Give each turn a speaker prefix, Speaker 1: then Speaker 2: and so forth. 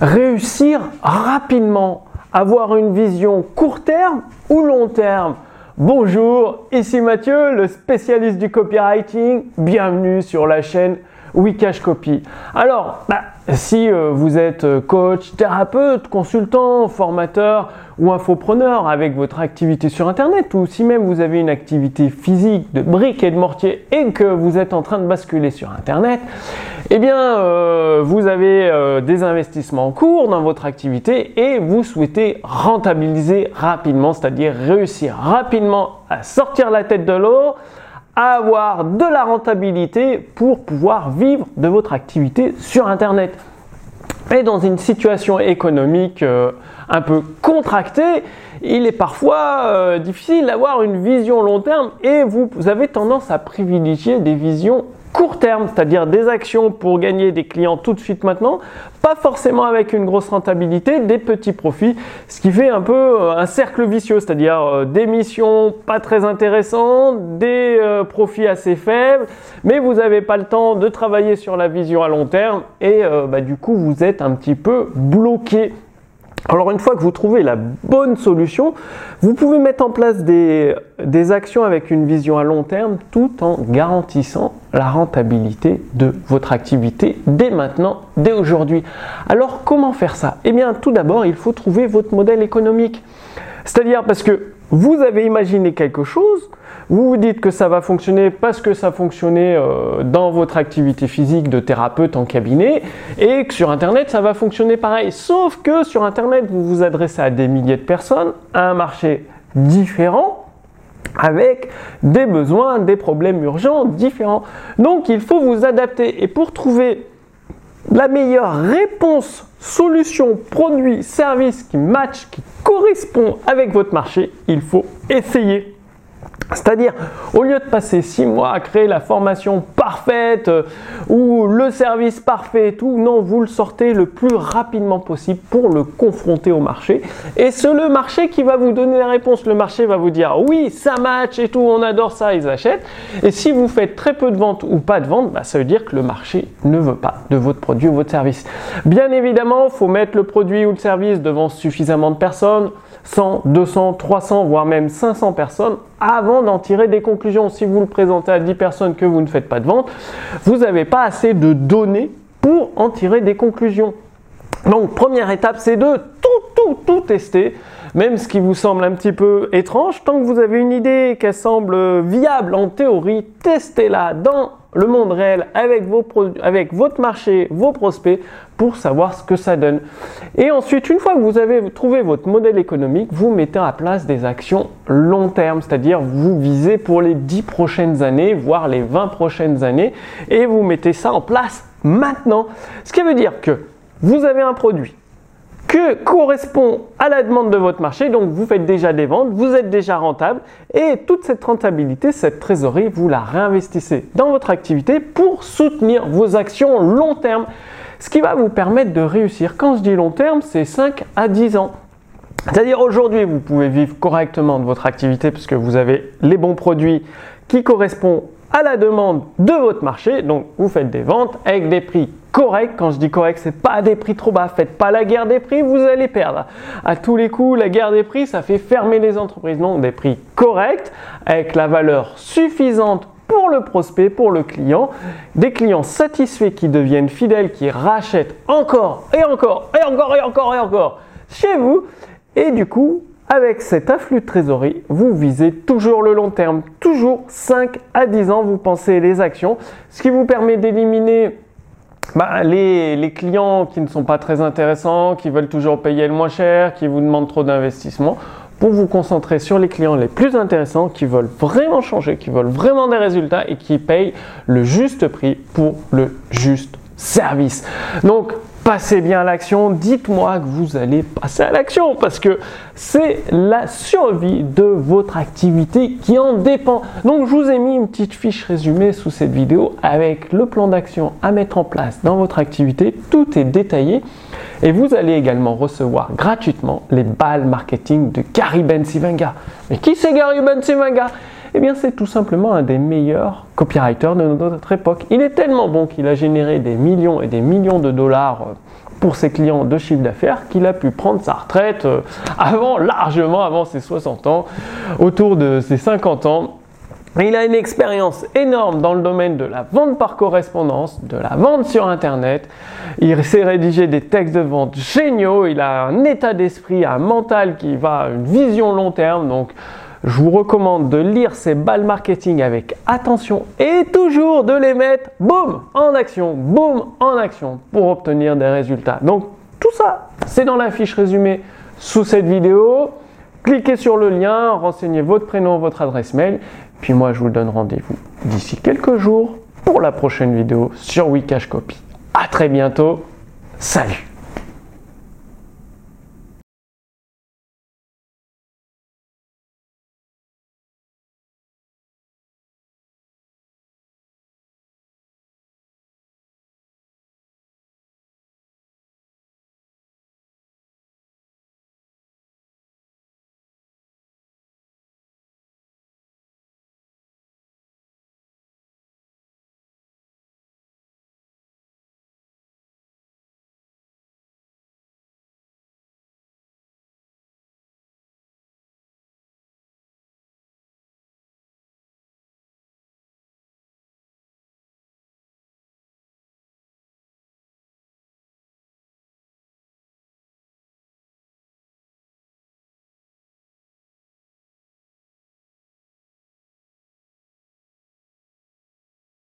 Speaker 1: réussir rapidement, avoir une vision court terme ou long terme. Bonjour, ici Mathieu, le spécialiste du copywriting. Bienvenue sur la chaîne Wikash Copy. Alors, bah, si euh, vous êtes euh, coach, thérapeute, consultant, formateur ou infopreneur avec votre activité sur Internet, ou si même vous avez une activité physique de briques et de mortier et que vous êtes en train de basculer sur Internet, eh bien, euh, vous avez des investissements en cours dans votre activité et vous souhaitez rentabiliser rapidement, c'est-à-dire réussir rapidement à sortir la tête de l'eau, avoir de la rentabilité pour pouvoir vivre de votre activité sur Internet. Et dans une situation économique euh, un peu contractée, il est parfois euh, difficile d'avoir une vision long terme et vous avez tendance à privilégier des visions court terme, c'est-à-dire des actions pour gagner des clients tout de suite maintenant, pas forcément avec une grosse rentabilité, des petits profits, ce qui fait un peu euh, un cercle vicieux, c'est-à-dire euh, des missions pas très intéressantes, des profits assez faibles, mais vous n'avez pas le temps de travailler sur la vision à long terme et bah, du coup vous êtes un petit peu bloqué alors une fois que vous trouvez la bonne solution, vous pouvez mettre en place des, actions avec une vision à long terme tout en garantissant la rentabilité de votre activité dès maintenant, dès aujourd'hui. Alors comment faire ça? Eh bien tout d'abord, il faut trouver votre modèle économique. C'est-à-dire parce que vous avez imaginé quelque chose, vous dites que ça va fonctionner parce que ça fonctionnait euh, dans votre activité physique de thérapeute en cabinet et que sur Internet ça va fonctionner pareil. Sauf que sur Internet vous vous adressez à des milliers de personnes, à un marché différent avec des besoins, des problèmes urgents différents. Donc il faut vous adapter et pour trouver la meilleure réponse, solution, produit, service qui match, qui correspond avec votre marché, il faut essayer. C'est-à-dire, au lieu de passer six mois à créer la formation parfaite euh, ou le service parfait et tout, non, vous le sortez le plus rapidement possible pour le confronter au marché. Et c'est le marché qui va vous donner la réponse. Le marché va vous dire oui, ça match et tout, on adore ça, ils achètent. Et si vous faites très peu de ventes ou pas de ventes, bah, ça veut dire que le marché ne veut pas de votre produit ou votre service. Bien évidemment, il faut mettre le produit ou le service devant suffisamment de personnes 100, 200, 300, voire même 500 personnes avant d'en tirer des conclusions. Si vous le présentez à 10 personnes que vous ne faites pas de vente, vous n'avez pas assez de données pour en tirer des conclusions. Donc première étape, c'est de tout, tout, tout tester, même ce qui vous semble un petit peu étrange. Tant que vous avez une idée qu'elle semble viable en théorie, testez-la dans le monde réel avec, vos avec votre marché, vos prospects, pour savoir ce que ça donne. Et ensuite, une fois que vous avez trouvé votre modèle économique, vous mettez à place des actions long terme, c'est-à-dire vous visez pour les 10 prochaines années, voire les 20 prochaines années, et vous mettez ça en place maintenant. Ce qui veut dire que vous avez un produit, que correspond à la demande de votre marché. Donc vous faites déjà des ventes, vous êtes déjà rentable et toute cette rentabilité, cette trésorerie, vous la réinvestissez dans votre activité pour soutenir vos actions long terme. Ce qui va vous permettre de réussir. Quand je dis long terme, c'est 5 à 10 ans. C'est-à-dire aujourd'hui, vous pouvez vivre correctement de votre activité puisque vous avez les bons produits qui correspondent à la demande de votre marché. Donc vous faites des ventes avec des prix corrects. Quand je dis correct, c'est pas des prix trop bas. Faites pas la guerre des prix, vous allez perdre. À tous les coups, la guerre des prix, ça fait fermer les entreprises. Non, des prix corrects avec la valeur suffisante pour le prospect, pour le client, des clients satisfaits qui deviennent fidèles, qui rachètent encore et encore et encore et encore et encore chez vous. Et du coup, avec cet afflux de trésorerie, vous visez toujours le long terme, toujours 5 à 10 ans, vous pensez les actions, ce qui vous permet d'éliminer bah, les, clients qui ne sont pas très intéressants, qui veulent toujours payer le moins cher, qui vous demandent trop d'investissement, pour vous concentrer sur les clients les plus intéressants, qui veulent vraiment changer, qui veulent vraiment des résultats et qui payent le juste prix pour le juste service. Donc, passez bien à l'action, dites-moi que vous allez passer à l'action parce que c'est la survie de votre activité qui en dépend. Donc je vous ai mis une petite fiche résumée sous cette vidéo avec le plan d'action à mettre en place dans votre activité. Tout est détaillé et vous allez également recevoir gratuitement les balles marketing de Gary Bensivanga. Mais qui c'est Gary Bensivanga eh bien, c'est tout simplement un des meilleurs copywriters de notre époque. Il est tellement bon qu'il a généré des millions et des millions de dollars euh, pour ses clients de chiffre d'affaires qu'il a pu prendre sa retraite euh, avant, largement avant ses 60 ans, autour de ses 50 ans. Il a une expérience énorme dans le domaine de la vente par correspondance, de la vente sur Internet. Il sait rédiger des textes de vente géniaux. Il a un état d'esprit, un mental qui va, une vision long terme. Donc, je vous recommande de lire ces balles marketing avec attention et toujours de les mettre, boum, en action, boum, en action pour obtenir des résultats. Donc, tout ça, c'est dans la fiche résumée sous cette vidéo. Cliquez sur le lien, renseignez votre prénom, votre adresse mail puis moi, je vous donne rendez-vous d'ici quelques jours pour la prochaine vidéo sur Wikash Copy. À très bientôt. Salut